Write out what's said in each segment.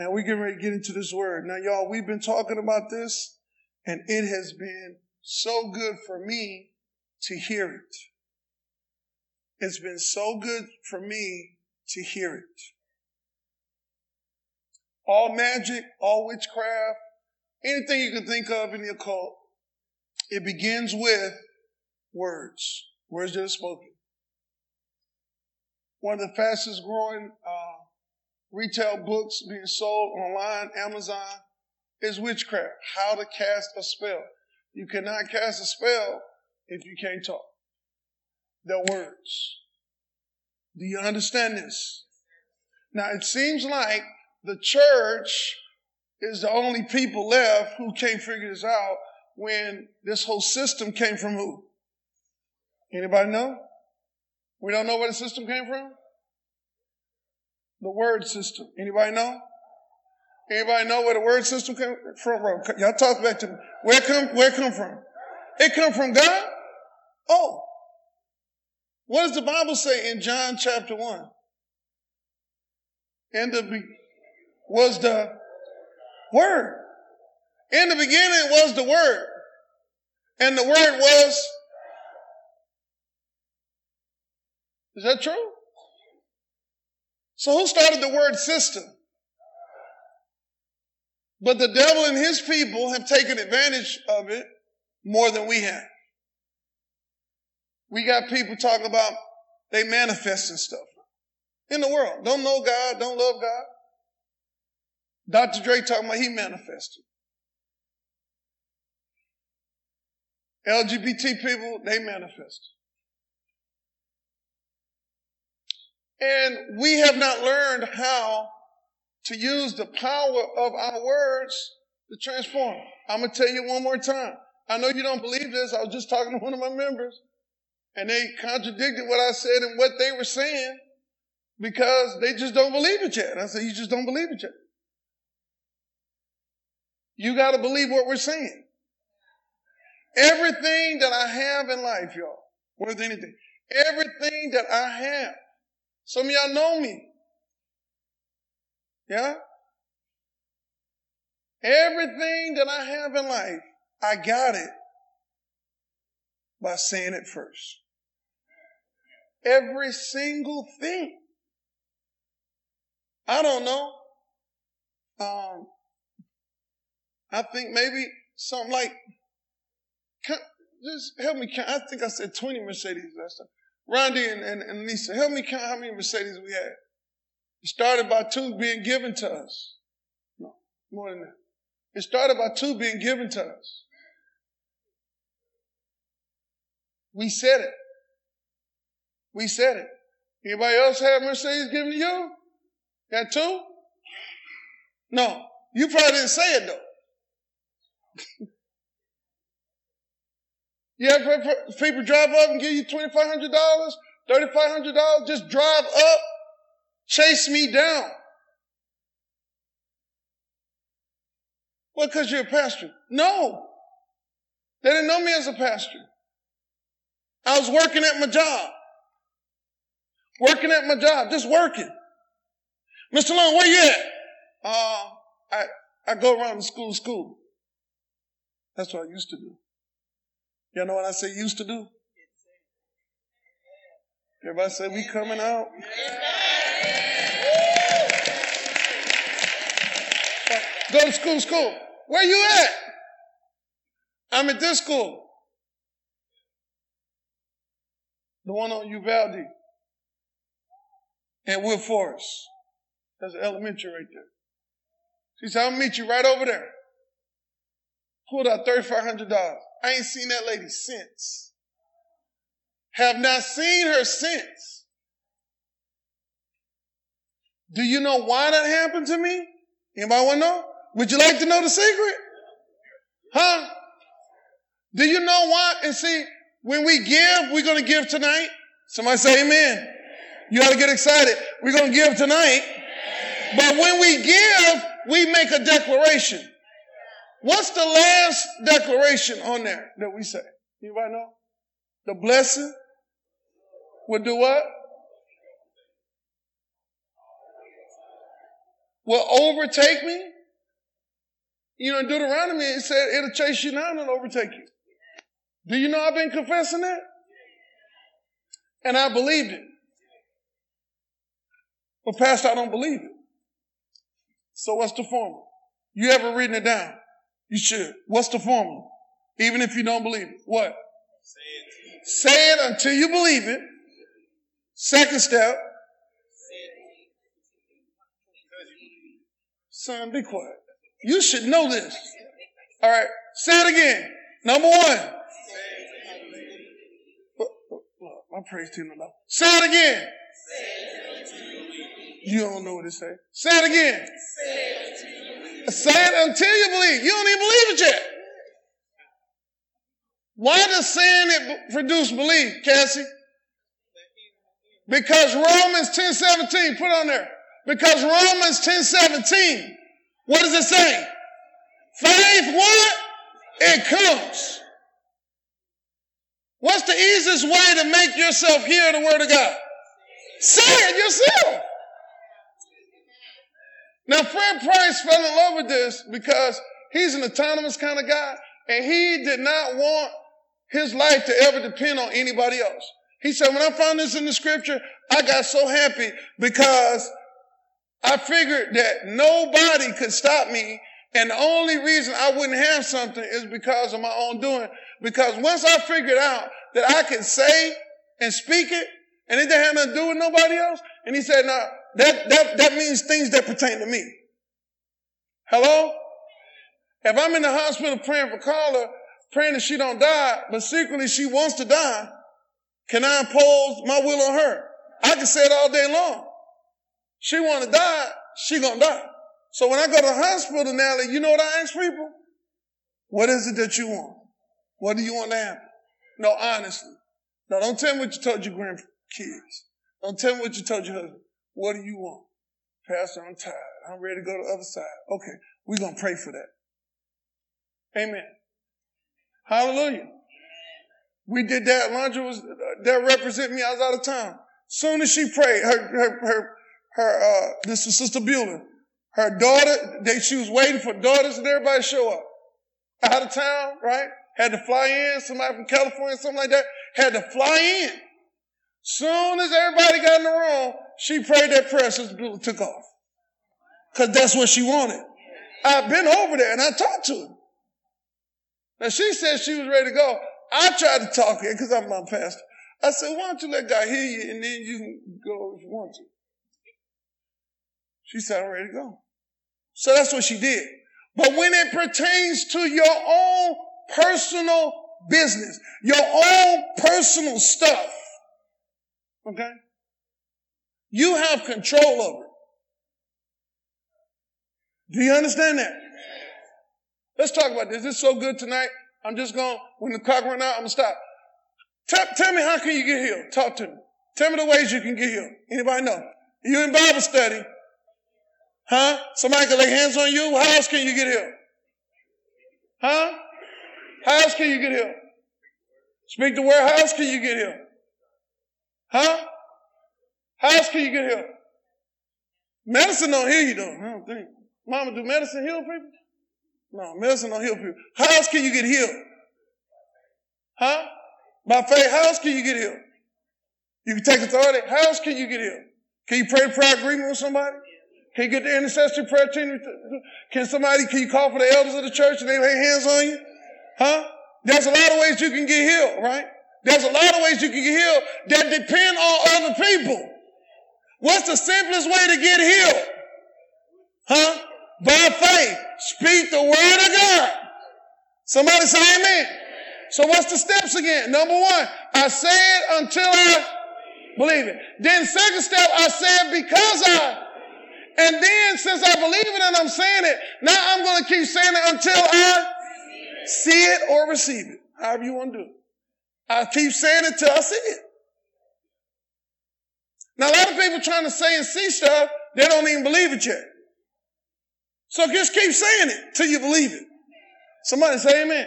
And we're getting ready to get into this word. Now, y'all, we've been talking about this, and it has been so good for me to hear it. It's been so good for me to hear it. All magic, all witchcraft, anything you can think of in the occult, it begins with words, words that are spoken. One of the fastest growing uh, retail books being sold online, Amazon, is witchcraft. How to cast a spell. You cannot cast a spell if you can't talk. The words. Do you understand this? Now it seems like the church is the only people left who can't figure this out when this whole system came from who? Anybody know? We don't know where the system came from? The word system. Anybody know? Anybody know where the word system came from? Y'all talk back to me. Where come where come from? It come from God? Oh. What does the Bible say in John chapter 1? In the was the word. In the beginning was the word. And the word was Is that true? So who started the word system? But the devil and his people have taken advantage of it more than we have. We got people talking about they manifesting stuff in the world. Don't know God, don't love God. Dr. Dre talking about he manifested. LGBT people, they manifested. And we have not learned how to use the power of our words to transform. I'm going to tell you one more time. I know you don't believe this. I was just talking to one of my members and they contradicted what I said and what they were saying because they just don't believe it yet. I said, you just don't believe it yet. You got to believe what we're saying. Everything that I have in life, y'all, worth anything, everything that I have some of y'all know me. Yeah? Everything that I have in life, I got it by saying it first. Every single thing. I don't know. Um, I think maybe something like, just help me count. I think I said 20 Mercedes last time. Rondi and, and, and Lisa, help me count how many Mercedes we had. It started by two being given to us. No, more than that. It started by two being given to us. We said it. We said it. Anybody else have Mercedes given to you? Got two? No. You probably didn't say it though. You have people drive up and give you $2,500, $3,500, just drive up, chase me down. Well, because you're a pastor. No. They didn't know me as a pastor. I was working at my job. Working at my job, just working. Mr. Long, where you at? Uh, I, I go around the school, school. That's what I used to do. You know what I say used to do? Everybody say we coming out. Go to school, school. Where you at? I'm at this school. The one on Uvalde. And Wood Forest. That's elementary right there. She said, I'll meet you right over there. Pulled out $3,500. I ain't seen that lady since. Have not seen her since. Do you know why that happened to me? Anybody want to know? Would you like to know the secret? Huh? Do you know why? And see, when we give, we're going to give tonight. Somebody say amen. You ought to get excited. We're going to give tonight. But when we give, we make a declaration. What's the last declaration on there that we say? Anybody know? The blessing will do what? will overtake me. You know, in Deuteronomy, it said it'll chase you down and overtake you. Do you know I've been confessing that? And I believed it. But Pastor, I don't believe it. So what's the formula? You ever written it down? You should. What's the formula? Even if you don't believe it. What? Say it until you believe it. Second step. Son, be quiet. You should know this. All right. Say it again. Number one. My praise team aloud. Say it again. You don't know what it say. Say it again. Say it until you believe. You don't even believe it yet. Why does saying it produce belief, Cassie? Because Romans 10 17, put on there. Because Romans 10 17, what does it say? Faith, what? It comes. What's the easiest way to make yourself hear the word of God? Say it yourself. Now, Fred Price fell in love with this because he's an autonomous kind of guy, and he did not want his life to ever depend on anybody else. He said, when I found this in the scripture, I got so happy because I figured that nobody could stop me. And the only reason I wouldn't have something is because of my own doing. Because once I figured out that I could say and speak it, and it didn't have nothing to do with nobody else, and he said, now that, that, that means things that pertain to me. Hello? If I'm in the hospital praying for Carla, praying that she don't die, but secretly she wants to die, can I impose my will on her? I can say it all day long. She want to die, she gonna die. So when I go to the hospital, Natalie, you know what I ask people? What is it that you want? What do you want to happen? No, honestly. No, don't tell me what you told your grandkids. Don't tell me what you told your husband. What do you want? Pastor, I'm tired. I'm ready to go to the other side. Okay, we're going to pray for that. Amen. Hallelujah. We did that. Landra was, that represent me. I was out of town. Soon as she prayed, her, her, her, her, uh, this was Sister Bueller. Her daughter, they, she was waiting for daughters and everybody show up. Out of town, right? Had to fly in, somebody from California, something like that, had to fly in. Soon as everybody got in the room, she prayed that prayer, Sister Bueller took off. Cause that's what she wanted. I've been over there and I talked to her. Now she said she was ready to go. I tried to talk to her because I'm my pastor. I said, why don't you let God hear you and then you can go if you want to. She said, I'm ready to go. So that's what she did. But when it pertains to your own personal business, your own personal stuff, okay, you have control over it. Do you understand that? Let's talk about this. This is so good tonight. I'm just going, to when the clock run out, I'm going to stop. Tell, tell me how can you get healed? Talk to me. Tell me the ways you can get healed. Anybody know? You in Bible study. Huh? Somebody can lay hands on you. How else can you get healed? Huh? How else can you get healed? Speak the word. How else can you get healed? Huh? How else can you get healed? Medicine don't heal you though. I don't think. Mama, do medicine heal people? No, medicine don't heal people. How else can you get healed? Huh? By faith, how else can you get healed? You can take authority. How else can you get healed? Can you pray prayer agreement with somebody? Can you get the intercessory prayer team? Can somebody, can you call for the elders of the church and they lay hands on you? Huh? There's a lot of ways you can get healed, right? There's a lot of ways you can get healed that depend on other people. What's the simplest way to get healed? Huh? By faith. Speak the word of God. Somebody say amen. So what's the steps again? Number one, I say it until I believe it. Then second step, I say it because I and then since I believe it and I'm saying it, now I'm going to keep saying it until I see it or receive it. However you want to do it. I keep saying it till I see it. Now a lot of people trying to say and see stuff, they don't even believe it yet. So just keep saying it till you believe it. Somebody say amen.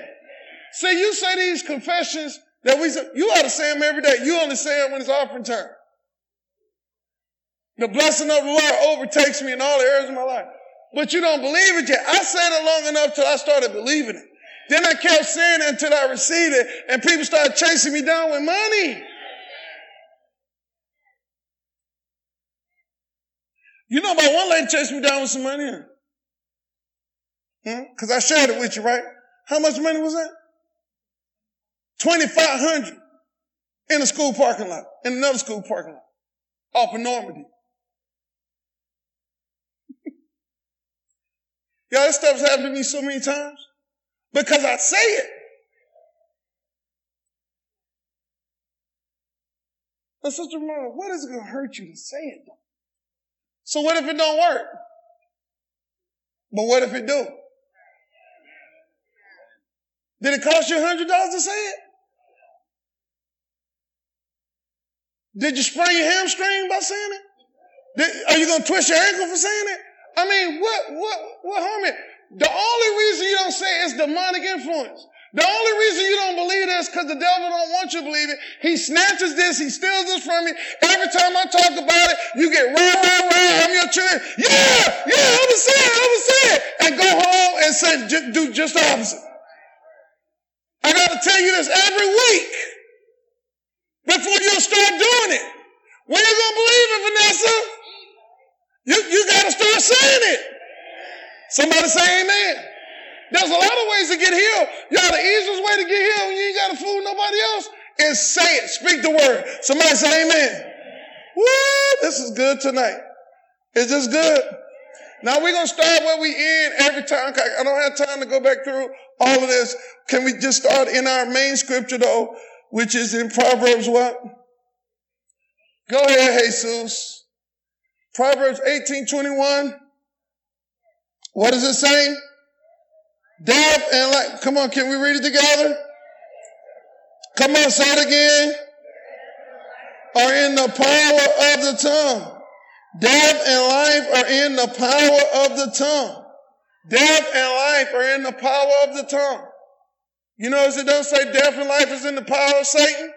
See, you say these confessions that we say, you ought to say them every day. You only say them when it's offering time. The blessing of the Lord overtakes me in all the areas of my life. But you don't believe it yet. I said it long enough till I started believing it. Then I kept saying it until I received it and people started chasing me down with money. You know about one lady chased me down with some money? Hmm? Cause I shared it with you, right? How much money was that? 2500 in a school parking lot, in another school parking lot, off of Normandy. Yeah, this stuff's happened to me so many times because I say it. But Sister Mona, what is it going to hurt you to say it though? So what if it don't work? But what if it do? Did it cost you hundred dollars to say it? Did you sprain your hamstring by saying it? Did, are you to twist your ankle for saying it? I mean, what, what, what harm it? The only reason you don't say it is demonic influence. The only reason you don't believe this is because the devil don't want you to believe it. He snatches this, he steals this from you. Every time I talk about it, you get rah, rah, rah. I'm your children. Yeah, yeah, I'm a it, I'm a it. And go home and say, do just the opposite. I got to tell you this every week before you start doing it. When you going to believe it, Vanessa? You, you got to start saying it. Somebody say amen. There's a lot of ways to get healed. Y'all, the easiest way to get healed when you ain't got to fool nobody else is say it. Speak the word. Somebody say amen. Woo! This is good tonight. Is this good? Now we're going to start where we end every time. I don't have time to go back through all of this. Can we just start in our main scripture though, which is in Proverbs what? Go ahead, Jesus. Proverbs 18, 21. What does it say? Death uh, and life. Come on, can we read it together? Come on, say it again. Are in the power of the tongue. Death and life are in the power of the tongue. Death and life are in the power of the tongue. You notice it doesn't say death and life is in the power of Satan?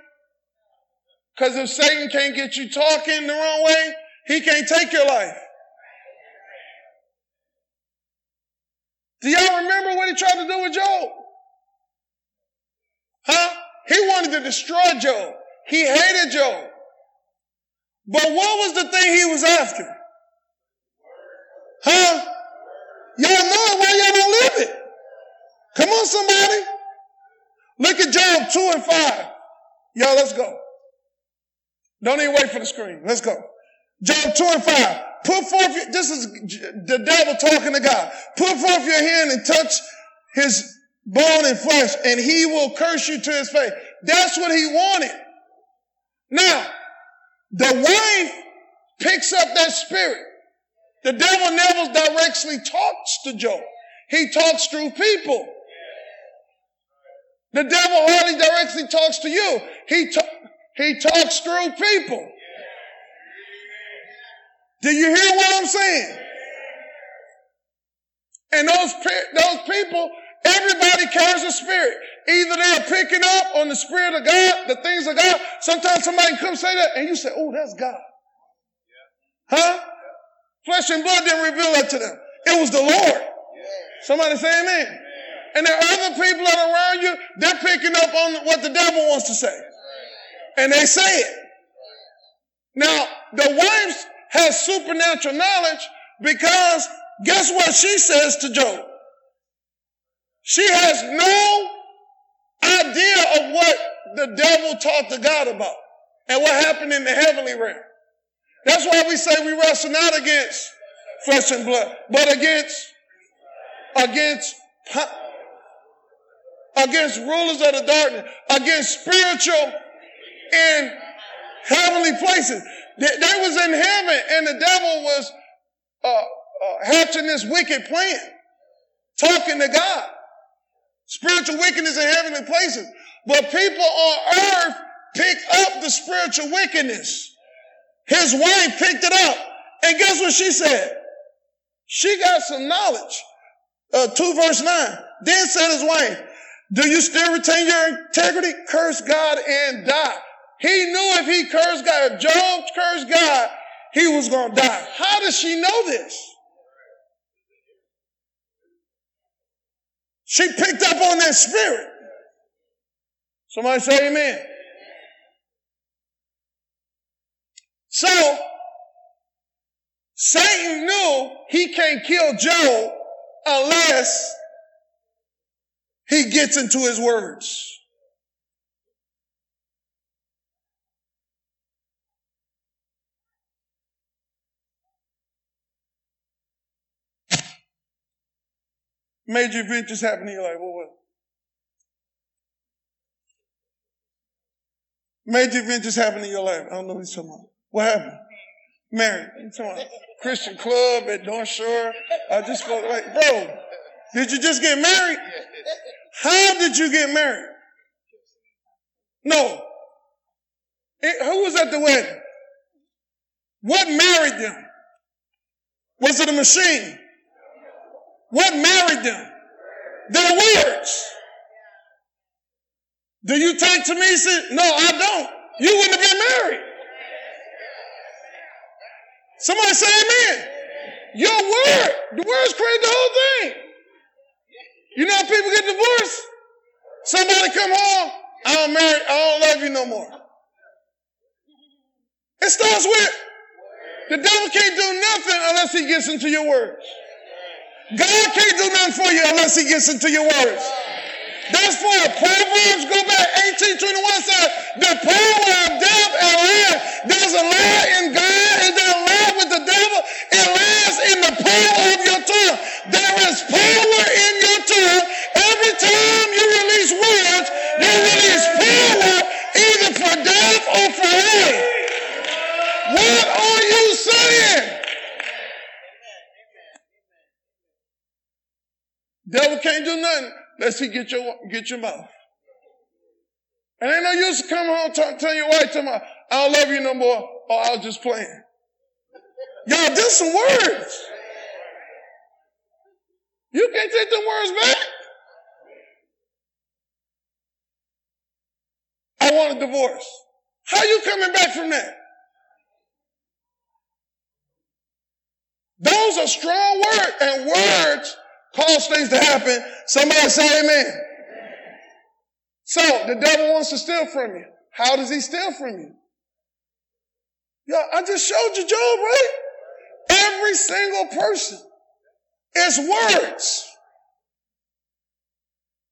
Because if Satan can't get you talking the wrong way, he can't take your life. Do y'all remember what he tried to do with Job? Huh? He wanted to destroy Job. He hated Job. But what was the thing he was after? Huh? Y'all know it. Why y'all don't live it? Come on, somebody. Look at Job 2 and 5. Y'all, let's go. Don't even wait for the screen. Let's go. Job 2 and 5. Put forth, your, this is the devil talking to God. Put forth your hand and touch his bone and flesh and he will curse you to his face. That's what he wanted. Now, the wife picks up that spirit. The devil never directly talks to Job. He talks through people. The devil hardly directly talks to you. He, ta- he talks through people. Do you hear what I'm saying? And those, those people, everybody carries a spirit. Either they're picking up on the spirit of God, the things of God. Sometimes somebody come say that and you say, oh, that's God. Huh? Flesh and blood didn't reveal that to them. It was the Lord. Somebody say amen. And there are other people that are around you, they're picking up on what the devil wants to say. And they say it. Now, the wives has supernatural knowledge because guess what she says to Job? She has no idea of what the devil talked to God about and what happened in the heavenly realm. That's why we say we wrestle not against flesh and blood, but against, against, against rulers of the darkness, against spiritual in heavenly places. They, they was in heaven and the devil was uh, uh, hatching this wicked plan, talking to God. Spiritual wickedness in heavenly places. But people on earth pick up the spiritual wickedness. His wife picked it up. And guess what she said? She got some knowledge. Uh, 2 verse 9. Then said his wife, do you still retain your integrity? Curse God and die. He knew if he cursed God, if Job cursed God, he was going to die. How does she know this? She picked up on that spirit. Somebody say amen. So, Satan knew he can't kill Job unless he gets into his words. Major event just happened in your life. What was Major event just happened in your life. I don't know what you're talking about. What happened? Married. You talking about Christian club at North Shore? I just felt like, bro, did you just get married? How did you get married? No. It, who was at the wedding? What married them? Was it a machine? What married them? Their words. Do you take to me? Say, no, I don't. You wouldn't have been married. Somebody say amen. Your word. The words create the whole thing. You know how people get divorced? Somebody come home. I don't marry, I don't love you no more. It starts with the devil can't do nothing unless he gets into your words. God can't do nothing for you unless he gets into your words. That's why Proverbs, go back 1821 says, the power of death and life. There's a lie in God and there's a lie with the devil. It lies in the power of your tongue. There is power in your tongue. Every time you release words, you release power either for death or for life. What are you saying? Devil can't do nothing unless he get your, get your mouth. And ain't no use to come home talk, tell your wife, tell me, I don't love you no more, or I'll just playing. Y'all, this some words. You can't take the words back. I want a divorce. How you coming back from that? Those are strong words, and words cause things to happen. Somebody say amen. So the devil wants to steal from you. How does he steal from you? Yeah, I just showed you Job, right? Every single person is words.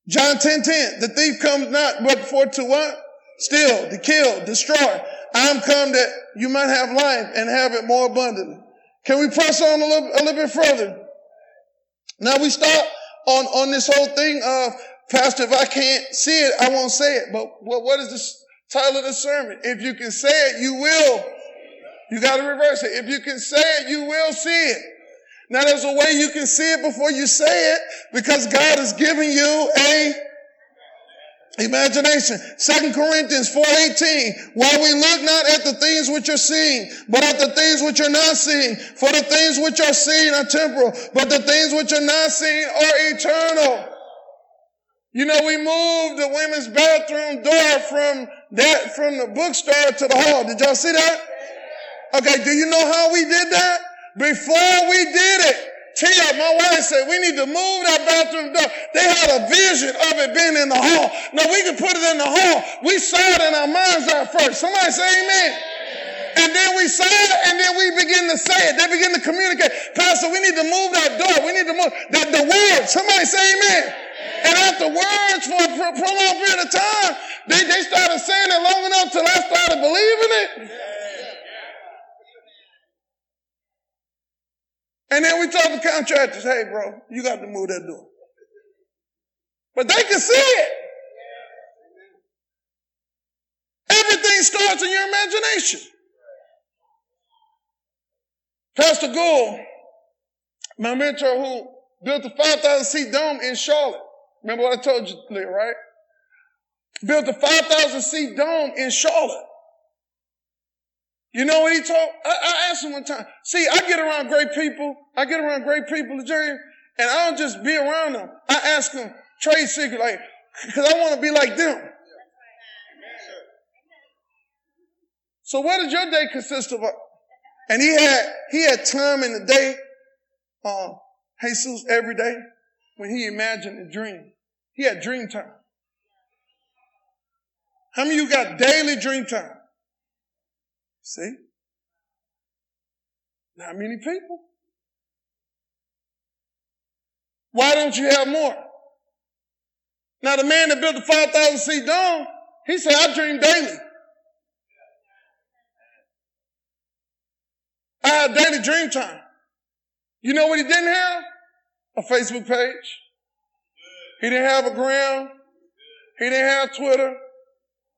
John 10, 10, the thief comes not but for to what? Steal, to kill, destroy. I'm come that you might have life and have it more abundantly. Can we press on a little, a little bit further? Now we start on, on this whole thing of, Pastor, if I can't see it, I won't say it. But what, what is the title of the sermon? If you can say it, you will. You got to reverse it. If you can say it, you will see it. Now there's a way you can see it before you say it because God has given you a Imagination. Second Corinthians 4.18. While we look not at the things which are seen, but at the things which are not seen. For the things which are seen are temporal, but the things which are not seen are eternal. You know, we moved the women's bathroom door from that, from the bookstore to the hall. Did y'all see that? Okay, do you know how we did that? Before we did it, Tia, my wife said, we need to move that bathroom door. They had a vision of it being in the hall. Now we can put it in the hall. We saw it in our minds at first. Somebody say amen. And then we saw it and then we begin to say it. They begin to communicate. Pastor, we need to move that door. We need to move that the words. Somebody say amen. And after words for a prolonged period of time, they, they started saying it long enough till I started believing it. And then we told the contractors, hey, bro, you got to move that door. But they can see it. Everything starts in your imagination. Pastor Gould, my mentor who built the 5,000 seat dome in Charlotte. Remember what I told you, right? Built a 5,000 seat dome in Charlotte. You know what he told? I, I, asked him one time. See, I get around great people. I get around great people, Jerry, and I don't just be around them. I ask them trade secret, like, because I want to be like them. So what does your day consist of? And he had, he had time in the day, uh, Jesus every day when he imagined a dream. He had dream time. How many of you got daily dream time? See? Not many people. Why don't you have more? Now the man that built the 5,000 seat dome, he said, I dream daily. I had daily dream time. You know what he didn't have? A Facebook page. He didn't have a gram. He didn't have Twitter.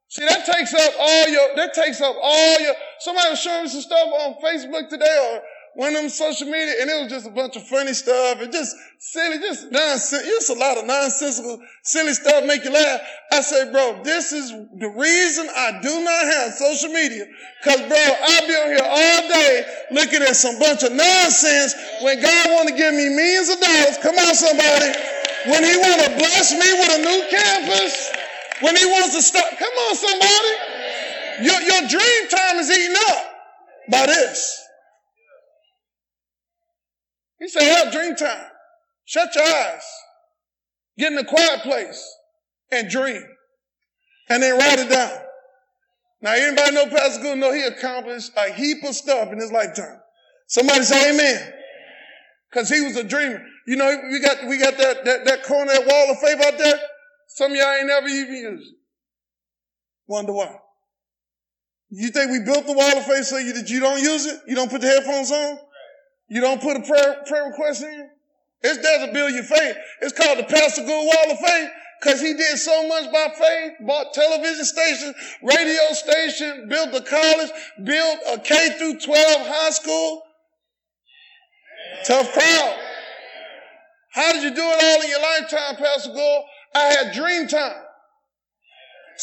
See, that takes up all your, that takes up all your, somebody was showing me some stuff on Facebook today or one of them social media, and it was just a bunch of funny stuff and just silly, just nonsense. It's a lot of nonsensical, silly stuff make you laugh. I say, bro, this is the reason I do not have social media. Cause bro, I'll be on here all day looking at some bunch of nonsense when God want to give me millions of dollars. Come on, somebody. When he want to bless me with a new campus. When he wants to stop, Come on, somebody. Your, your dream time is eaten up by this. He said, have dream time. Shut your eyes. Get in a quiet place and dream. And then write it down. Now, anybody know Pastor Good know he accomplished a heap of stuff in his lifetime. Somebody say amen. Cause he was a dreamer. You know, we got, we got that, that, that corner, that wall of faith out there. Some of y'all ain't never even used it. Wonder why. You think we built the wall of faith so you, that you don't use it? You don't put the headphones on? You don't put a prayer, prayer request in? It doesn't build your faith. It's called the Pastor Good Wall of Faith because he did so much by faith, bought television stations, radio station, built a college, built a K through 12 high school. Tough crowd. How did you do it all in your lifetime, Pastor Gore? I had dream time.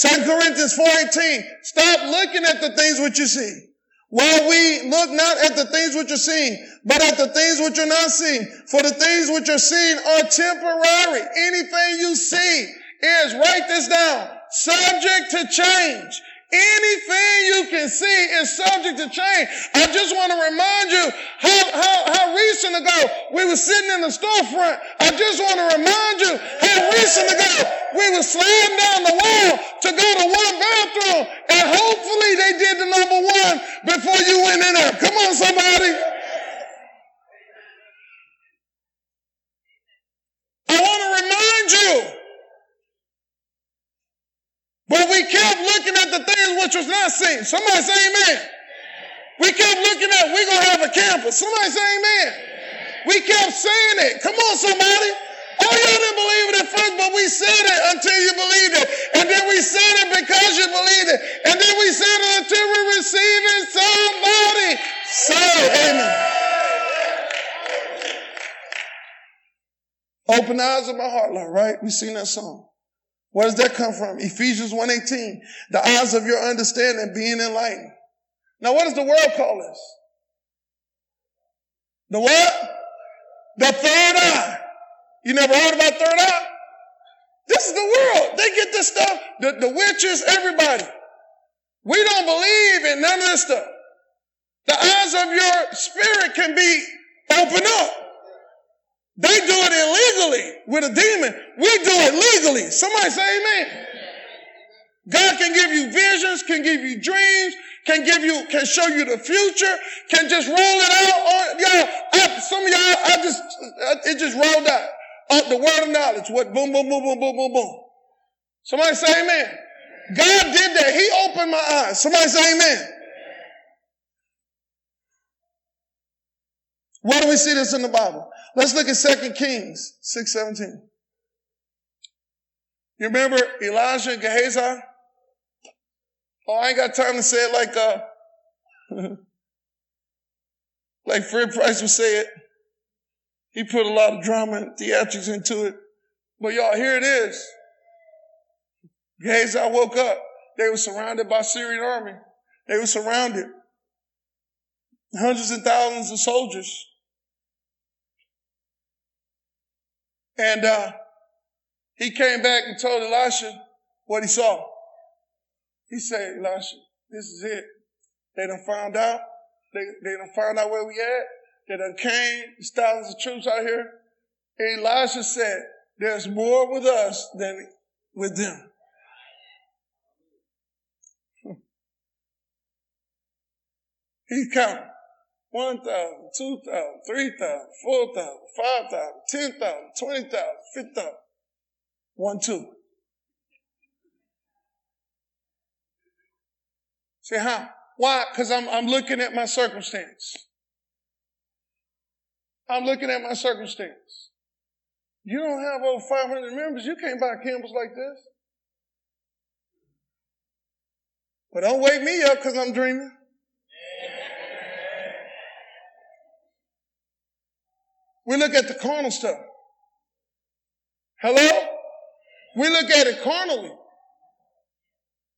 2 Corinthians 4.18. Stop looking at the things which you see. While we look not at the things which are seen, but at the things which are not seen. For the things which are seen are temporary. Anything you see is, write this down, subject to change. Anything you can see is subject to change. I just want to remind you how, how, how recent ago we were sitting in the storefront. I just want to remind you how recent ago we were slamming down the wall to go to one bathroom and hopefully they did the number one before you went in there. Come on, somebody. I want to remind you but we kept looking at the things was not seen. Somebody say amen. We kept looking at, we're going to have a campus. Somebody say amen. We kept saying it. Come on, somebody. Oh, you didn't believe it at first, but we said it until you believed it. And then we said it because you believed it. And then we said it until we received it. Somebody say amen. Open the eyes of my heart, Lord, right? We sing that song. Where does that come from? Ephesians 1.18. The eyes of your understanding being enlightened. Now what does the world call this? The what? The third eye. You never heard about third eye? This is the world. They get this stuff. The, the witches, everybody. We don't believe in none of this stuff. The eyes of your spirit can be opened up. They do it illegally with a demon. We do it legally. Somebody say amen. God can give you visions, can give you dreams, can give you, can show you the future, can just roll it out on y'all. I, some of y'all, I just, it just rolled out. Uh, the word of knowledge. What? Boom, boom, boom, boom, boom, boom, boom. Somebody say amen. God did that. He opened my eyes. Somebody say amen. Where do we see this in the Bible? Let's look at 2 Kings 6:17. You remember Elijah and Gehazi? Oh, I ain't got time to say it like uh like Fred Price would say it. He put a lot of drama and theatrics into it. But y'all, here it is. Gehazi woke up. They were surrounded by Syrian army. They were surrounded. Hundreds and thousands of soldiers. And uh, he came back and told Elisha what he saw. He said, Elisha, this is it. They done found out They, they don't find out where we at. They done came. There's thousands of troops out here. And Elisha said, there's more with us than with them. He counted 1,000, 2,000, 3,000, 4,000, 5,000, 10,000, 20,000, 50,000. One, two. See how? Why? Because I'm, I'm looking at my circumstance. I'm looking at my circumstance. You don't have over 500 members. You can't buy Campbell's like this. But don't wake me up because I'm dreaming. We look at the carnal stuff. Hello? We look at it carnally.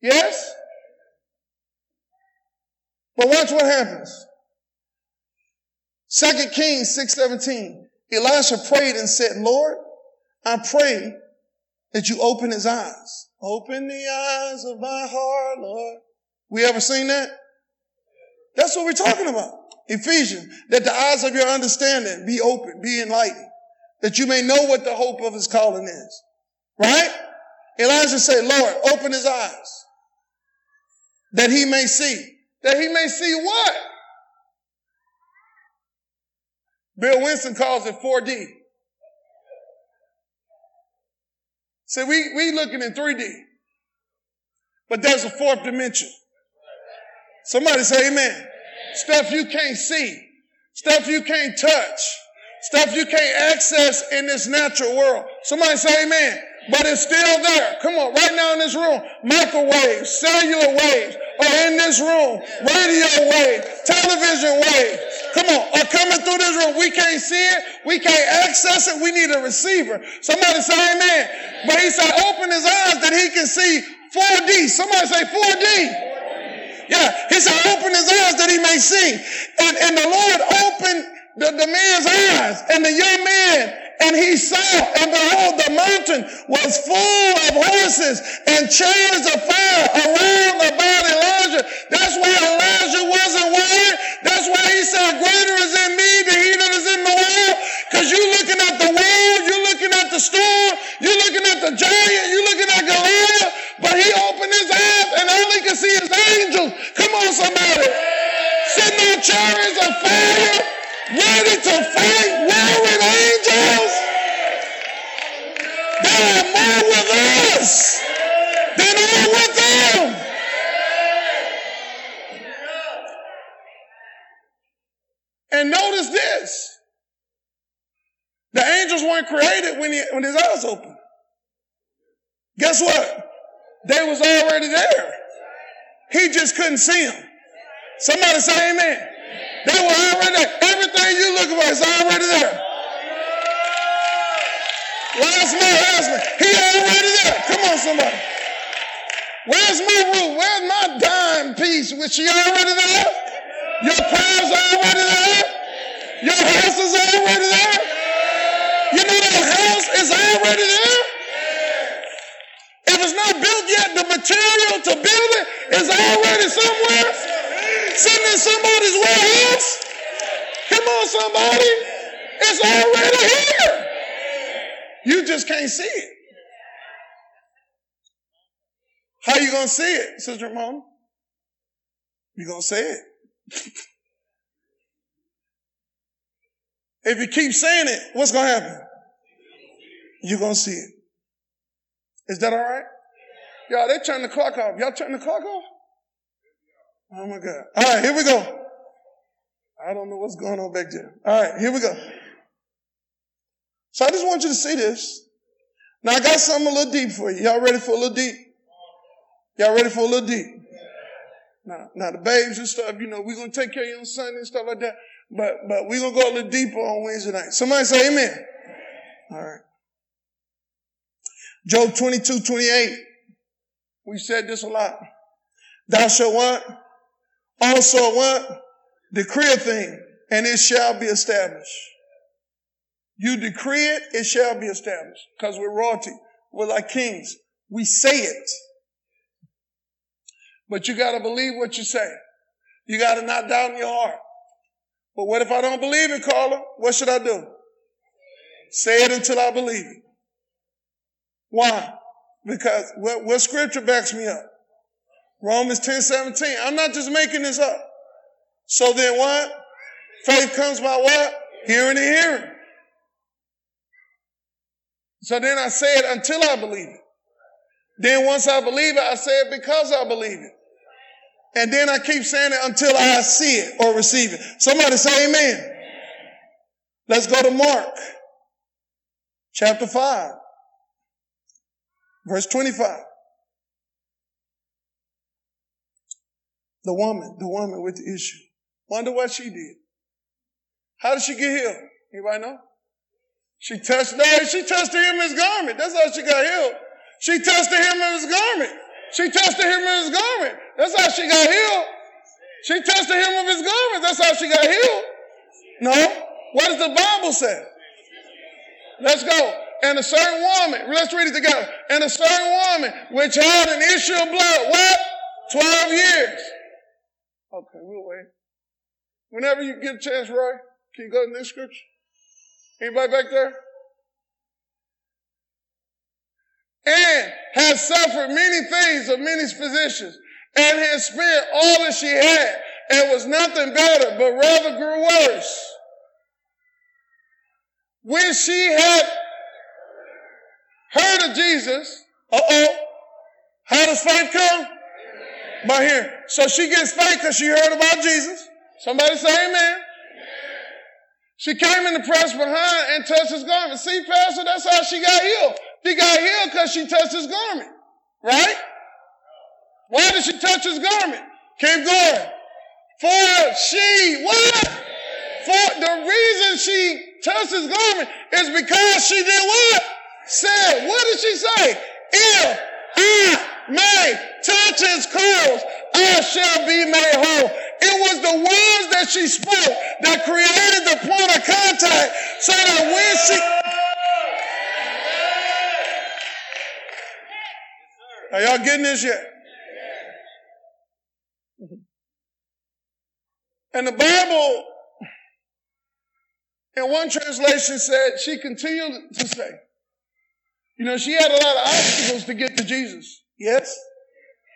Yes? But watch what happens. Second Kings 6:17. Elisha prayed and said, Lord, I pray that you open his eyes. Open the eyes of my heart, Lord. We ever seen that? That's what we're talking about. Ephesians, that the eyes of your understanding be open, be enlightened, that you may know what the hope of his calling is. Right? Elijah said, Lord, open his eyes, that he may see. That he may see what? Bill Winston calls it 4D. See, we, we looking in 3D. But there's a fourth dimension. Somebody say amen. Stuff you can't see. Stuff you can't touch. Stuff you can't access in this natural world. Somebody say amen. But it's still there. Come on, right now in this room, microwaves, cellular waves are in this room. Radio waves, television waves. Come on, are coming through this room. We can't see it. We can't access it. We need a receiver. Somebody say amen. But he said, open his eyes that he can see 4D. Somebody say 4D. Yeah, he said, open his eyes that he may see. And, and the Lord opened the, the man's eyes and the young man and he saw, and behold, the mountain was full of horses and chariots of fire around about Elijah. That's why Elijah wasn't worried. That's why he said, greater is in me than he that is in the world. Cause you're looking at the world, you're looking at the storm, you're looking at the giant, you're looking at Goliath, but he opened his eyes and all he could see is angels. Come on, somebody. Sitting on chariots of fire, ready to fight warring angels. They are more with us than are with them. And notice this. The angels weren't created when, he, when his eyes opened. Guess what? They was already there. He just couldn't see them. Somebody say amen. They were already there. Everything you looking for is already there. Last my husband, he already there. Come on, somebody. Where's my roof? Where's my dime piece? Was she already there? Your car's already there? Your house is already there? You know that house is already there? It's not built yet, the material to build it is already somewhere. Sitting in somebody's warehouse. Come on, somebody. It's already here. You just can't see it. How you gonna see it, Sister Mom? You gonna say it. if you keep saying it, what's gonna happen? You're gonna see it. Is that all right? Y'all, they turn the clock off. Y'all turn the clock off? Oh my God. All right, here we go. I don't know what's going on back there. All right, here we go. So I just want you to see this. Now I got something a little deep for you. Y'all ready for a little deep? Y'all ready for a little deep? Now, now the babes and stuff, you know, we're gonna take care of you on Sunday and stuff like that. But but we're gonna go a little deeper on Wednesday night. Somebody say amen. All right. Job 22, 28. We said this a lot. Thou shalt what? Also what? Decree a thing, and it shall be established. You decree it, it shall be established. Because we're royalty. We're like kings. We say it. But you gotta believe what you say. You gotta not doubt in your heart. But what if I don't believe it, Carla? What should I do? Say it until I believe it. Why? Because what, what scripture backs me up? Romans 10, 17. I'm not just making this up. So then what? Faith comes by what? Hearing and hearing. So then I say it until I believe it. Then once I believe it, I say it because I believe it. And then I keep saying it until I see it or receive it. Somebody say amen. Let's go to Mark chapter 5, verse 25. The woman, the woman with the issue. Wonder what she did. How did she get healed? Anybody know? She touched, no, she touched hem of his garment. That's how she got healed. She touched hem of his garment. She touched hem of his garment. That's how she got healed. She touched the hem of his garment. That's how she got healed. No. What does the Bible say? Let's go. And a certain woman, let's read it together. And a certain woman which had an issue of blood, what? 12 years. Okay, we'll wait. Whenever you get a chance, Roy, can you go to the scripture? Anybody back there? And has suffered many things of many physicians, and has spent all that she had, and was nothing better, but rather grew worse. When she had heard of Jesus, uh oh, how does faith come? By hearing. So she gets faith because she heard about Jesus. Somebody say amen. She came in the press behind and touched his garment. See, Pastor, that's how she got healed. She got healed because she touched his garment. Right? Why did she touch his garment? Keep going. For she, what? For the reason she touched his garment is because she did what? Said, what did she say? If I may touch his clothes, I shall be made whole. It was the words that she spoke that created the point of contact so that when she. Are y'all getting this yet? And the Bible, in one translation, said she continued to say, you know, she had a lot of obstacles to get to Jesus. Yes?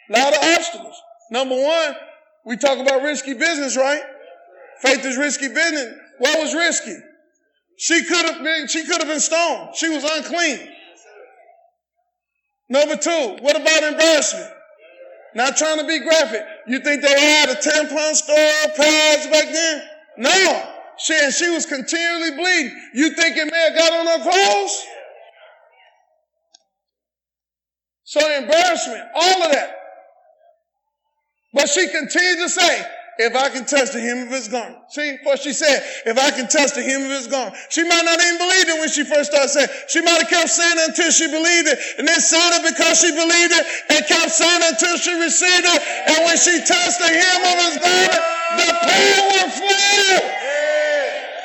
A lot of obstacles. Number one, we talk about risky business, right? Faith is risky business. What was risky? She could have been, she could have been stoned. She was unclean. Number two, what about embarrassment? Not trying to be graphic. You think they had a tampon store, pads back then? No. She, and she was continually bleeding. You think it may have got on her clothes? So embarrassment, all of that. But she continued to say, if I can touch the hem of his garment. See, what she said, if I can touch the hem of his garment. She might not even believe it when she first started saying. She might have kept saying it until she believed it, and then said it because she believed it, and kept saying it until she received it. And when she touched the hem of his garment, the power flew.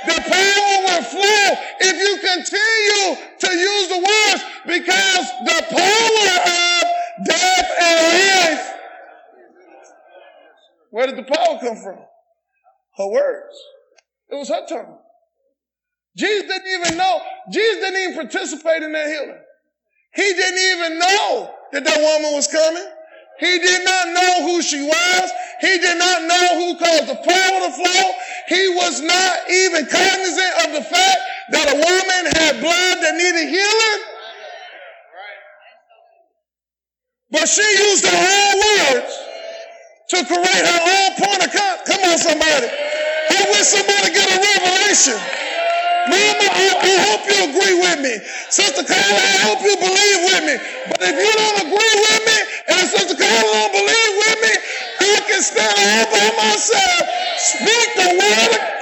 The power will flow if you continue to use the words because the power of death and life where did the power come from? Her words. It was her tongue. Jesus didn't even know. Jesus didn't even participate in that healing. He didn't even know that that woman was coming. He did not know who she was. He did not know who caused the power to flow. He was not even cognizant of the fact that a woman had blood that needed healing. But she used her own words to correct her own point of contact. Come on, somebody. I wish somebody get a revelation. Mama, I, I, hope you agree with me. Sister Carla, I hope you believe with me. But if you don't agree with me, and Sister Carla don't believe with me, I can stand all by myself. Speak the word.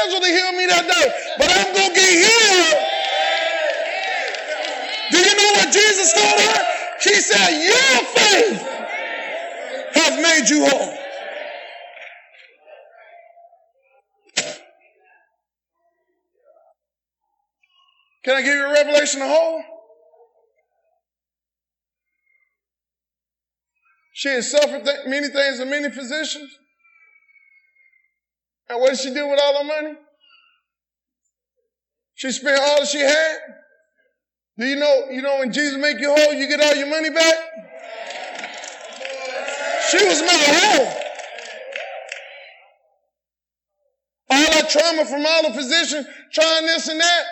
On Jesus' schedule to heal me that day, but I'm going to get healed Do you know what Jesus told her? She said, Your faith has made you whole. Can I give you a revelation of whole? She had suffered th- many things in many physicians. And what did she do with all the money? She spent all she had. Do you know, you know, when Jesus make you whole, you get all your money back? She was made whole. All that trauma from all the physicians trying this and that,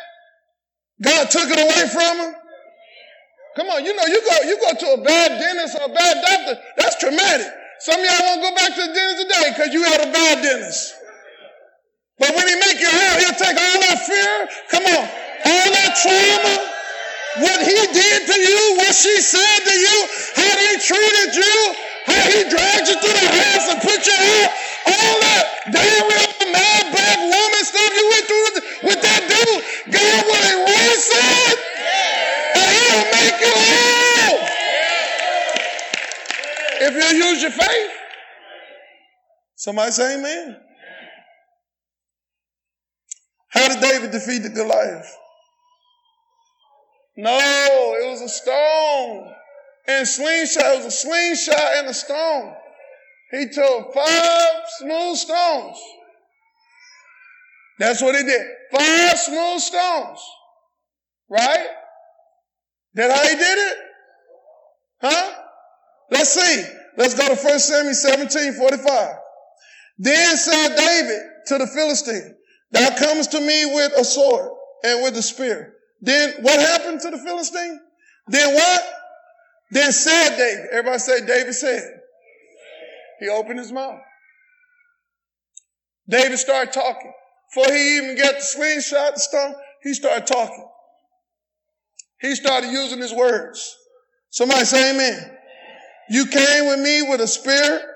God took it away from her. Come on, you know, you go, you go to a bad dentist or a bad doctor, that's traumatic. Some of y'all won't go back to the dentist today because you had a bad dentist. But when he make you whole, he'll take all that fear, come on, all that trauma, what he did to you, what she said to you, how he treated you, how he dragged you through the house and put you out, all that. Diary of a, mad black woman stuff you went through with that dude, God will erase it. And he'll make you whole. If you use your faith. Somebody say amen. Did David defeat the Goliath? No, it was a stone and slingshot. It was a slingshot and a stone. He took five smooth stones. That's what he did. Five smooth stones. Right? That how he did it? Huh? Let's see. Let's go to 1 Samuel 17, 45. Then said David to the Philistine, Thou comes to me with a sword and with a spear. Then what happened to the Philistine? Then what? Then said David. Everybody say David said. He opened his mouth. David started talking. Before he even got the slingshot, the stone, he started talking. He started using his words. Somebody say amen. You came with me with a spear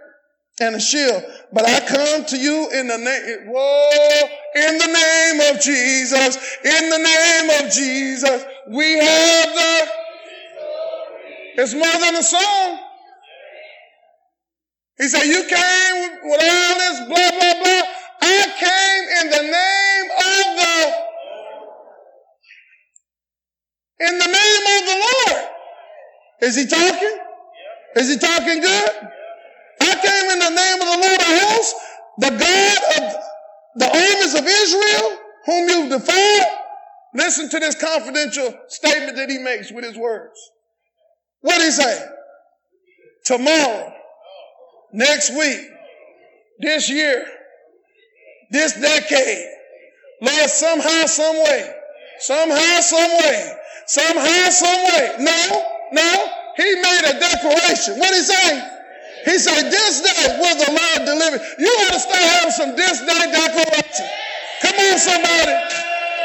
and a shield, but I come to you in the name, whoa, in the name of Jesus, in the name of Jesus. We have the, it's more than a song. He said, you came with all this blah, blah, blah. I came in the name of the in the name of the Lord. Is he talking? Is he talking good? I came in the name of the Lord of hosts, the God of the armies of Israel, whom you've defied. Listen to this confidential statement that he makes with his words. What did he say? Tomorrow, next week, this year, this decade, Lord, somehow, some way, somehow, some way, somehow, some way. No, no. He made a declaration. What did he say? He said, this day will the Lord deliver. You ought to start having some this day declaration. Come on, somebody.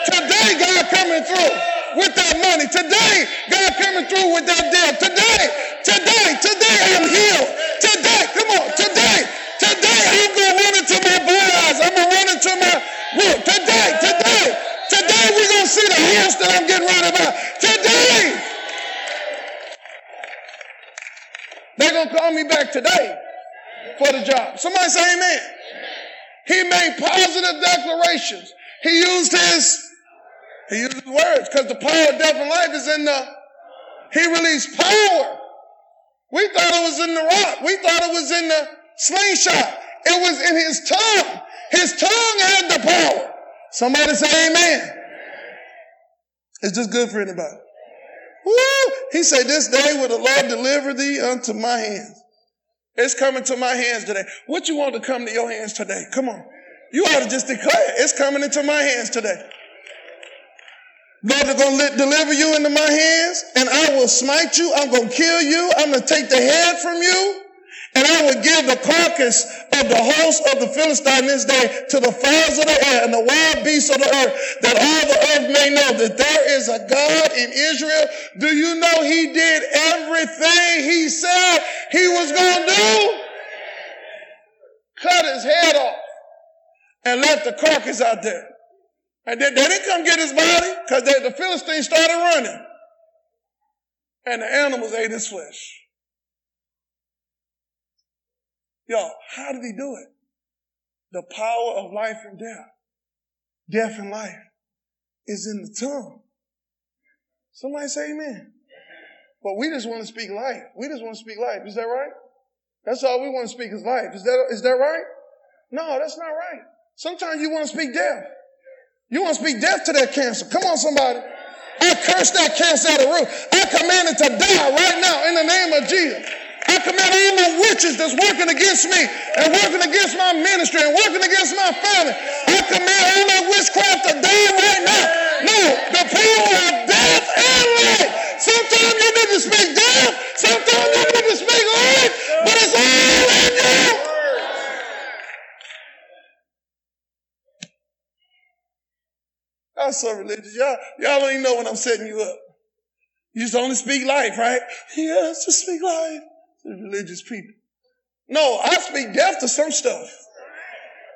Today, God coming through with that money. Today, God coming through with that deal. Today, today, today, I'm healed. Today, come on, today, today, I'm going to run into my Boaz. I'm going to run into my work. Today, today, today, we're going to see the house that I'm getting ready about. Today. They're going to call me back today for the job. Somebody say amen. He made positive declarations. He used his, he used his words because the power of death and life is in the, he released power. We thought it was in the rock. We thought it was in the slingshot. It was in his tongue. His tongue had the power. Somebody say amen. It's just good for anybody? Woo! He said, This day will the Lord deliver thee unto my hands. It's coming to my hands today. What you want to come to your hands today? Come on. You ought to just declare, it's coming into my hands today. Lord, is going to deliver you into my hands and I will smite you. I'm going to kill you. I'm going to take the head from you. And I will give the carcass of the host of the Philistine this day to the fowls of the air and the wild beasts of the earth, that all the earth may know that there is a God in Israel. Do you know he did everything he said he was going to do? Cut his head off and left the carcass out there. And then they didn't come get his body because the Philistines started running. And the animals ate his flesh. Yo, how did he do it? The power of life and death, death and life is in the tongue. Somebody say amen. But we just want to speak life. We just want to speak life. Is that right? That's all we want to speak is life. Is that, is that right? No, that's not right. Sometimes you want to speak death. You want to speak death to that cancer. Come on, somebody. I curse that cancer out of root. I command it to die right now in the name of Jesus. I command all my witches that's working against me and working against my ministry and working against my family. I command all that witchcraft to die right now. No, the power of death and life. Sometimes you need to speak death. Sometimes you need to speak life. But it's all in you. I'm so religious. Y'all, y'all don't even know when I'm setting you up. You just only speak life, right? Yes, just speak life religious people. No, I speak death to some stuff.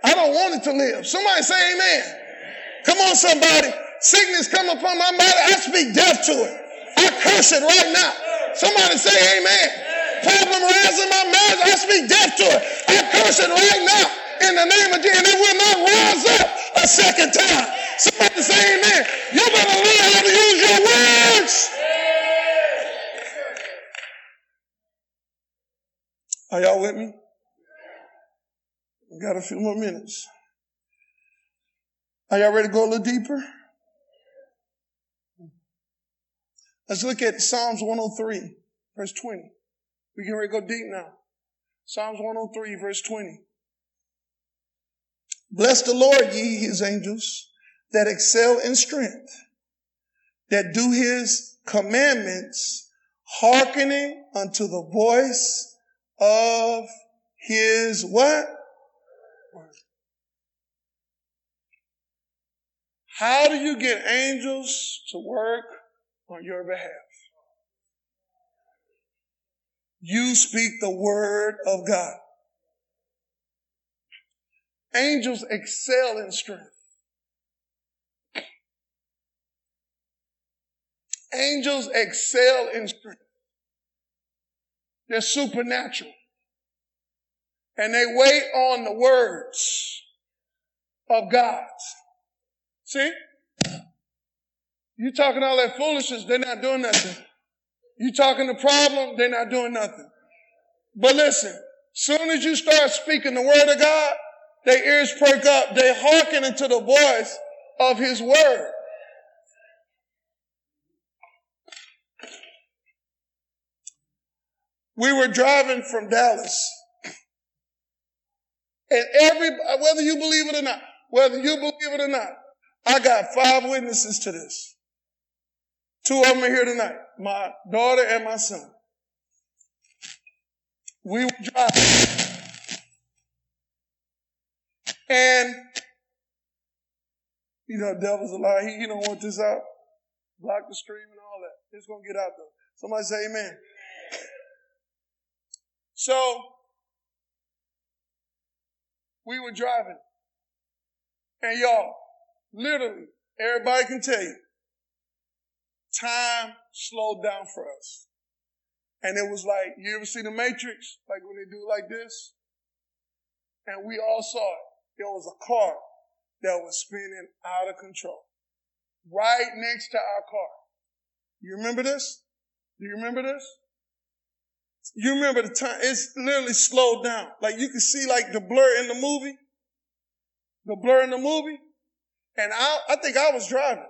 I don't want it to live. Somebody say amen. Come on, somebody. Sickness come upon my body. I speak death to it. I curse it right now. Somebody say amen. Problem rise in my marriage. I speak death to it. I curse it right now in the name of Jesus. And it will not rise up a second time. Somebody say amen. You better learn how to use your words. Are y'all with me? We got a few more minutes. Are y'all ready to go a little deeper? Let's look at Psalms 103, verse 20. We can ready to go deep now. Psalms 103, verse 20. Bless the Lord, ye his angels, that excel in strength, that do his commandments, hearkening unto the voice of his what? How do you get angels to work on your behalf? You speak the word of God. Angels excel in strength. Angels excel in. They're supernatural. And they wait on the words of God. See? You talking all that foolishness, they're not doing nothing. You talking the problem, they're not doing nothing. But listen, soon as you start speaking the word of God, their ears perk up. They hearken into the voice of his word. We were driving from Dallas. And every, whether you believe it or not, whether you believe it or not, I got five witnesses to this. Two of them are here tonight. My daughter and my son. We were driving. And, you know, devil's a lie. He, he don't want this out. Block the stream and all that. It's going to get out though. Somebody say amen. So we were driving. And y'all, literally, everybody can tell you, time slowed down for us. And it was like, you ever see the Matrix? Like when they do like this? And we all saw it. There was a car that was spinning out of control. Right next to our car. You remember this? Do you remember this? You remember the time, it's literally slowed down. Like you can see like the blur in the movie. The blur in the movie. And I, I think I was driving.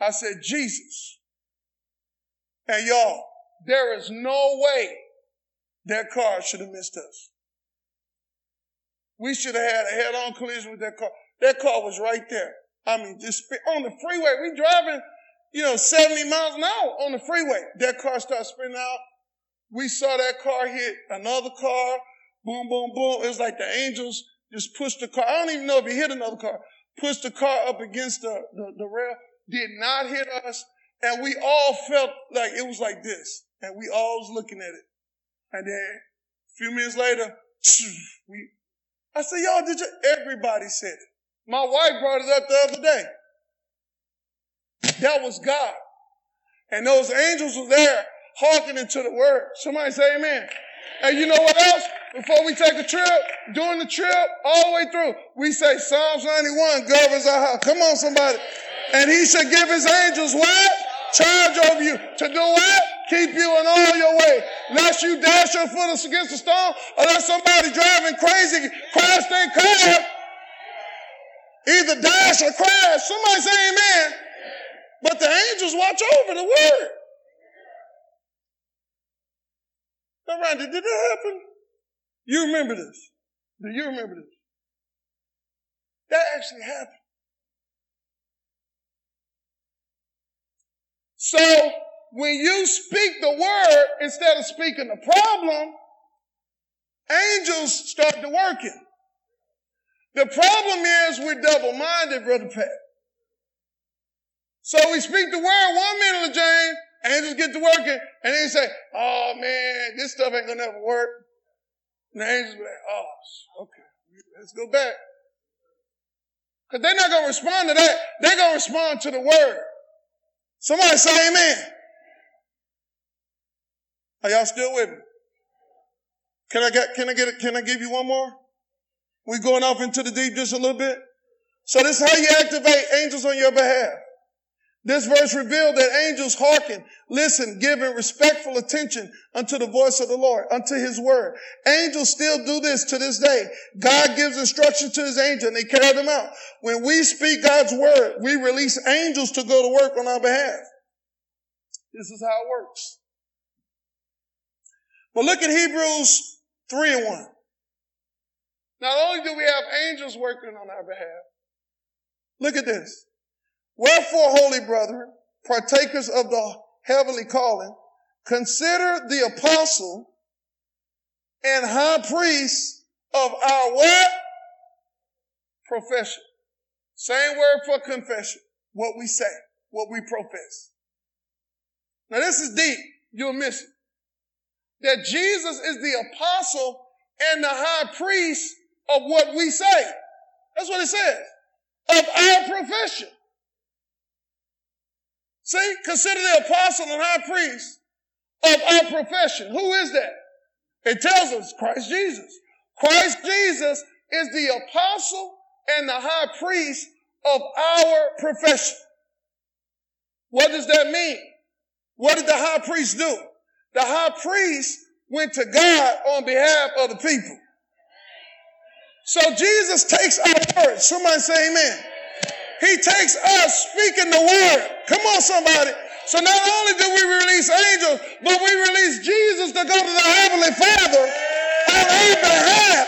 I said, Jesus. And y'all, there is no way that car should have missed us. We should have had a head-on collision with that car. That car was right there. I mean, just on the freeway. We driving, you know, 70 miles an hour on the freeway. That car starts spinning out we saw that car hit another car. Boom, boom, boom. It was like the angels just pushed the car. I don't even know if he hit another car. Pushed the car up against the, the, the rail. Did not hit us. And we all felt like it was like this. And we all was looking at it. And then a few minutes later, we, I said, y'all, did you? Everybody said it. My wife brought it up the other day. That was God. And those angels were there hearkening to the word. Somebody say amen. And you know what else? Before we take a trip, during the trip, all the way through, we say Psalms 91 governs our house. Come on, somebody. And he should give his angels what? Charge over you. To do what? keep you in all your way. Lest you dash your foot against a stone, or let somebody driving crazy crash their car. Either dash or crash. Somebody say amen. But the angels watch over the word. Now, Randy, did that happen? You remember this? Do you remember this? That actually happened. So when you speak the word instead of speaking the problem, angels start to working. The problem is we're double-minded, Brother Pat. So we speak the word one minute, James, angels get to working, and they say, oh man, this stuff ain't gonna ever work. And the angels be like, oh, okay, let's go back. Cause they're not gonna respond to that. They're gonna respond to the word. Somebody say amen. Are y'all still with me? Can I get, can I get, it? can I give you one more? We going off into the deep just a little bit? So this is how you activate angels on your behalf. This verse revealed that angels hearken, listen, giving respectful attention unto the voice of the Lord, unto his word. Angels still do this to this day. God gives instructions to his angel and they carry them out. When we speak God's word, we release angels to go to work on our behalf. This is how it works. But look at Hebrews 3 and 1. Not only do we have angels working on our behalf, look at this. Wherefore, holy brethren, partakers of the heavenly calling, consider the apostle and high priest of our what? Profession. Same word for confession. What we say, what we profess. Now this is deep. You'll miss it. That Jesus is the apostle and the high priest of what we say. That's what it says. Of our profession. See, consider the apostle and high priest of our profession. Who is that? It tells us Christ Jesus. Christ Jesus is the apostle and the high priest of our profession. What does that mean? What did the high priest do? The high priest went to God on behalf of the people. So Jesus takes our words. Somebody say amen. He takes us speaking the word. Come on, somebody. So not only do we release angels, but we release Jesus to go to the Heavenly Father on behalf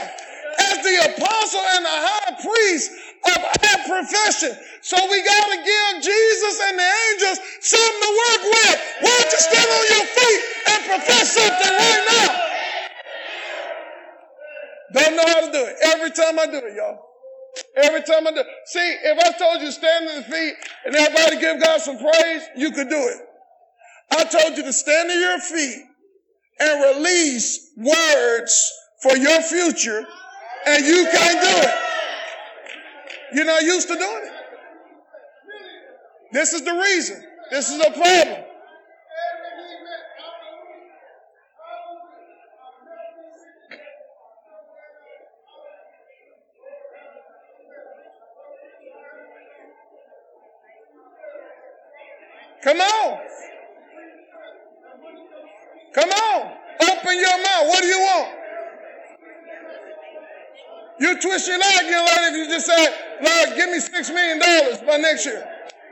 as the apostle and the high priest of our profession. So we got to give Jesus and the angels something to work with. Why don't you stand on your feet and profess something right now? Don't know how to do it. Every time I do it, y'all. Every time I do. See, if I told you to stand on your feet and everybody give God some praise, you could do it. I told you to stand on your feet and release words for your future and you can't do it. You're not used to doing it. This is the reason. This is the problem. Come on. Come on. Open your mouth. What do you want? You twist your leg, you you Lord, give me six million dollars by next year.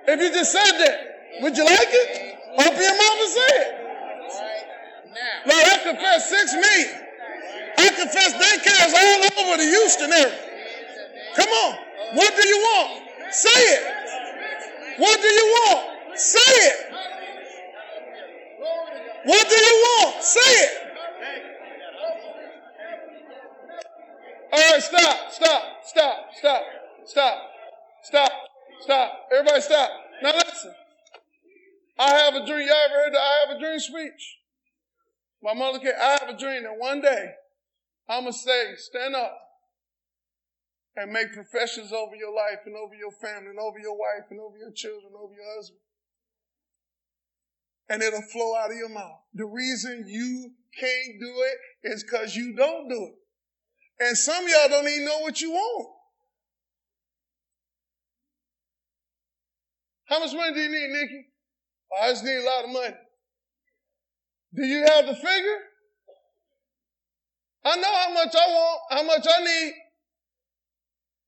If you just said that, would you like it? Open your mouth and say it. Lord, I confess six million. I confess daycares all over the Houston area. Come on. What do you want? Say it. What do you want? Say it. What do you want? Say it. All right, stop, stop, stop, stop, stop, stop, stop. Everybody stop. Now listen. I have a dream. Y'all ever heard the I have a dream speech? My mother came, I have a dream that one day I'm going to say, stand up and make professions over your life and over your family and over your wife and over your children, over your husband and it'll flow out of your mouth. The reason you can't do it is because you don't do it. And some y'all don't even know what you want. How much money do you need, Nikki? Oh, I just need a lot of money. Do you have the figure? I know how much I want, how much I need.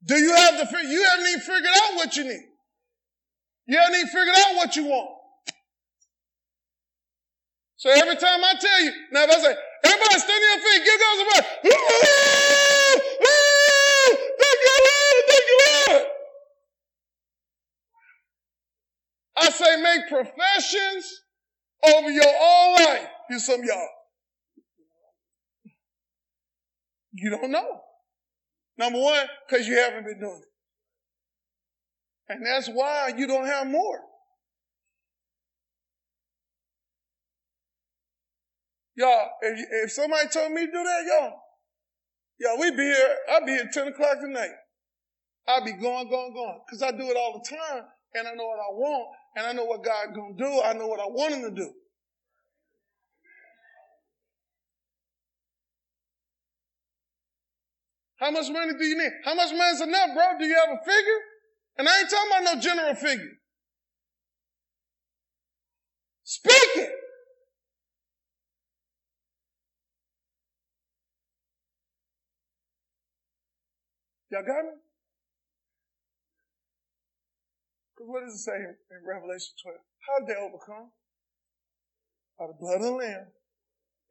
Do you have the figure? You haven't even figured out what you need. You haven't even figured out what you want. So every time I tell you, now if I say, everybody stand on your feet, give God some praise. Thank you, Lord. Thank you, Lord. I say make professions over your own life. Here's some y'all. You don't know. Number one, because you haven't been doing it. And that's why you don't have more. Y'all, if, if somebody told me to do that, y'all, y'all, we be here, I'll be here 10 o'clock tonight. I'll be going, going, going. Cause I do it all the time and I know what I want and I know what God gonna do. I know what I want him to do. How much money do you need? How much money is enough, bro? Do you have a figure? And I ain't talking about no general figure. Speak it. Y'all got me? What does it say in, Revelation 12? How did they overcome? By the blood of the Lamb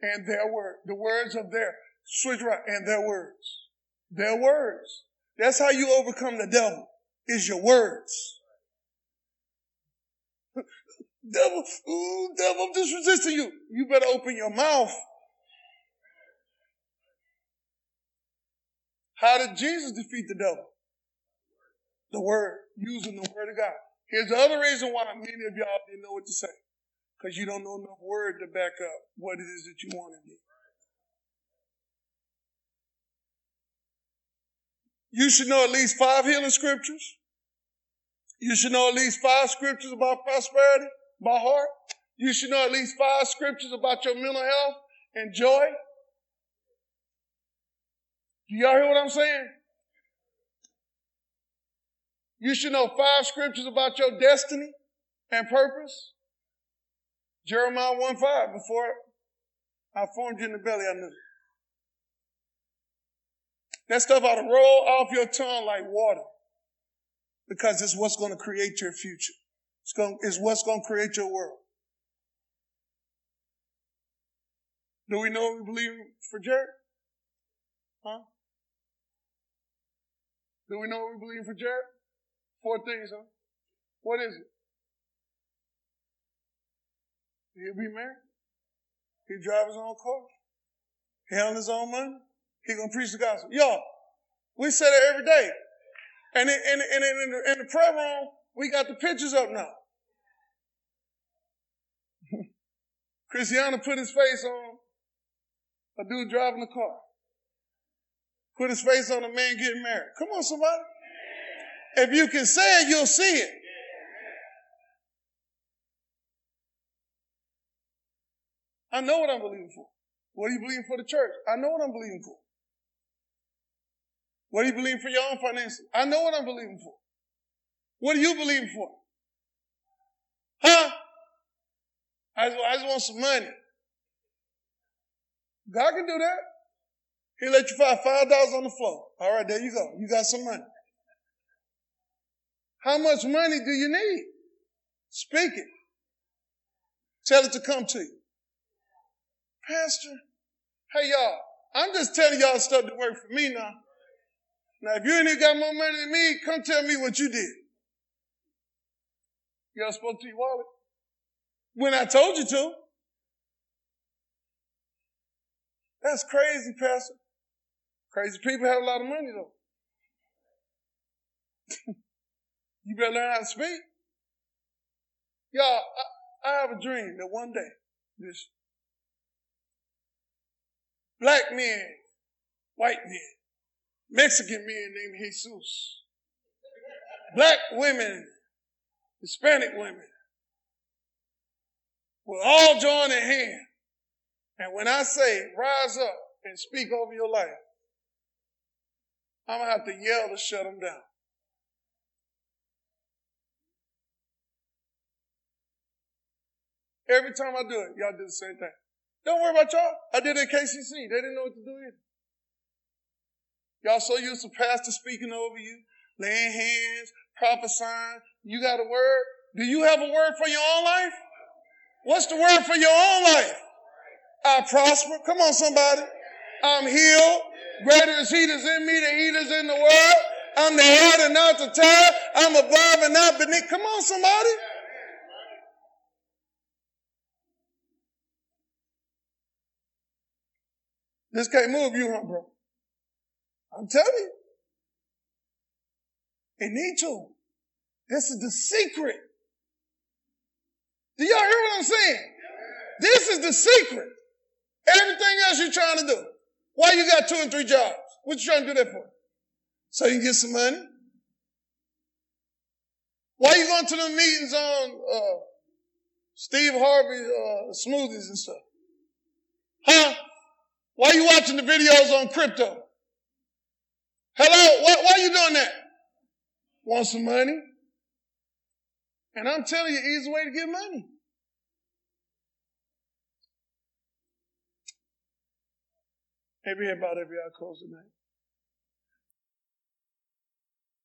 and their word. The words of their, switch right, and their words. Their words. That's how you overcome the devil, is your words. devil, ooh, devil, I'm just resisting you. You better open your mouth How did Jesus defeat the devil? The word, using the word of God. Here's the other reason why many of y'all didn't know what to say. Because you don't know enough word to back up what it is that you want to do. You should know at least five healing scriptures. You should know at least five scriptures about prosperity, by heart. You should know at least five scriptures about your mental health and joy. Do y'all hear what I'm saying? You should know five scriptures about your destiny and purpose. Jeremiah 1 5, before I formed you in the belly, I knew. That stuff ought to roll off your tongue like water. Because it's what's going to create your future. It's, going, it's what's going to create your world. Do we know what we believe for Jared? Huh? Do we know what we believe for Jared? Four things, huh? What is it? He'll be married. He drive his own car. He handle his own money. He gonna preach the gospel. Y'all, we say that every day. And in, in, in, in, the, in the prayer room, we got the pictures up now. Cristiano put his face on a dude driving the car. Put his face on a man getting married. Come on, somebody. If you can say it, you'll see it. I know what I'm believing for. What are you believing for the church? I know what I'm believing for. What are you believing for your own finances? I know what I'm believing for. What are you believing for? Huh? I just, I just want some money. God can do that. He let you find five dollars on the floor. All right, there you go. You got some money. How much money do you need? Speak it. Tell it to come to you. Pastor, hey y'all, I'm just telling y'all stuff that work for me now. Now, if you ain't got more money than me, come tell me what you did. Y'all spoke to your wallet? When I told you to. That's crazy, Pastor. Crazy people have a lot of money though. you better learn how to speak. Y'all, I, I have a dream that one day, this black men, white men, Mexican men named Jesus, black women, Hispanic women, will all join their hand. And when I say rise up and speak over your life, I'm to have to yell to shut them down. Every time I do it, y'all do the same thing. Don't worry about y'all. I did it at KCC. They didn't know what to do either. Y'all so used to pastor speaking over you, laying hands, prophesying. You got a word? Do you have a word for your own life? What's the word for your own life? I prosper. Come on, somebody. I'm healed. Greater is he that's in me than he that's in the world. I'm the head and not the tail. I'm above and not beneath. Come on, somebody. This can't move you, huh, bro? I'm telling you. It need to. This is the secret. Do y'all hear what I'm saying? This is the secret. Everything else you're trying to do. Why you got two and three jobs? What you trying to do that for? So you can get some money? Why you going to the meetings on uh, Steve Harvey uh, smoothies and stuff? Huh? Why are you watching the videos on crypto? Hello? Why, why are you doing that? Want some money? And I'm telling you, easy way to get money. Every about every eye closed tonight.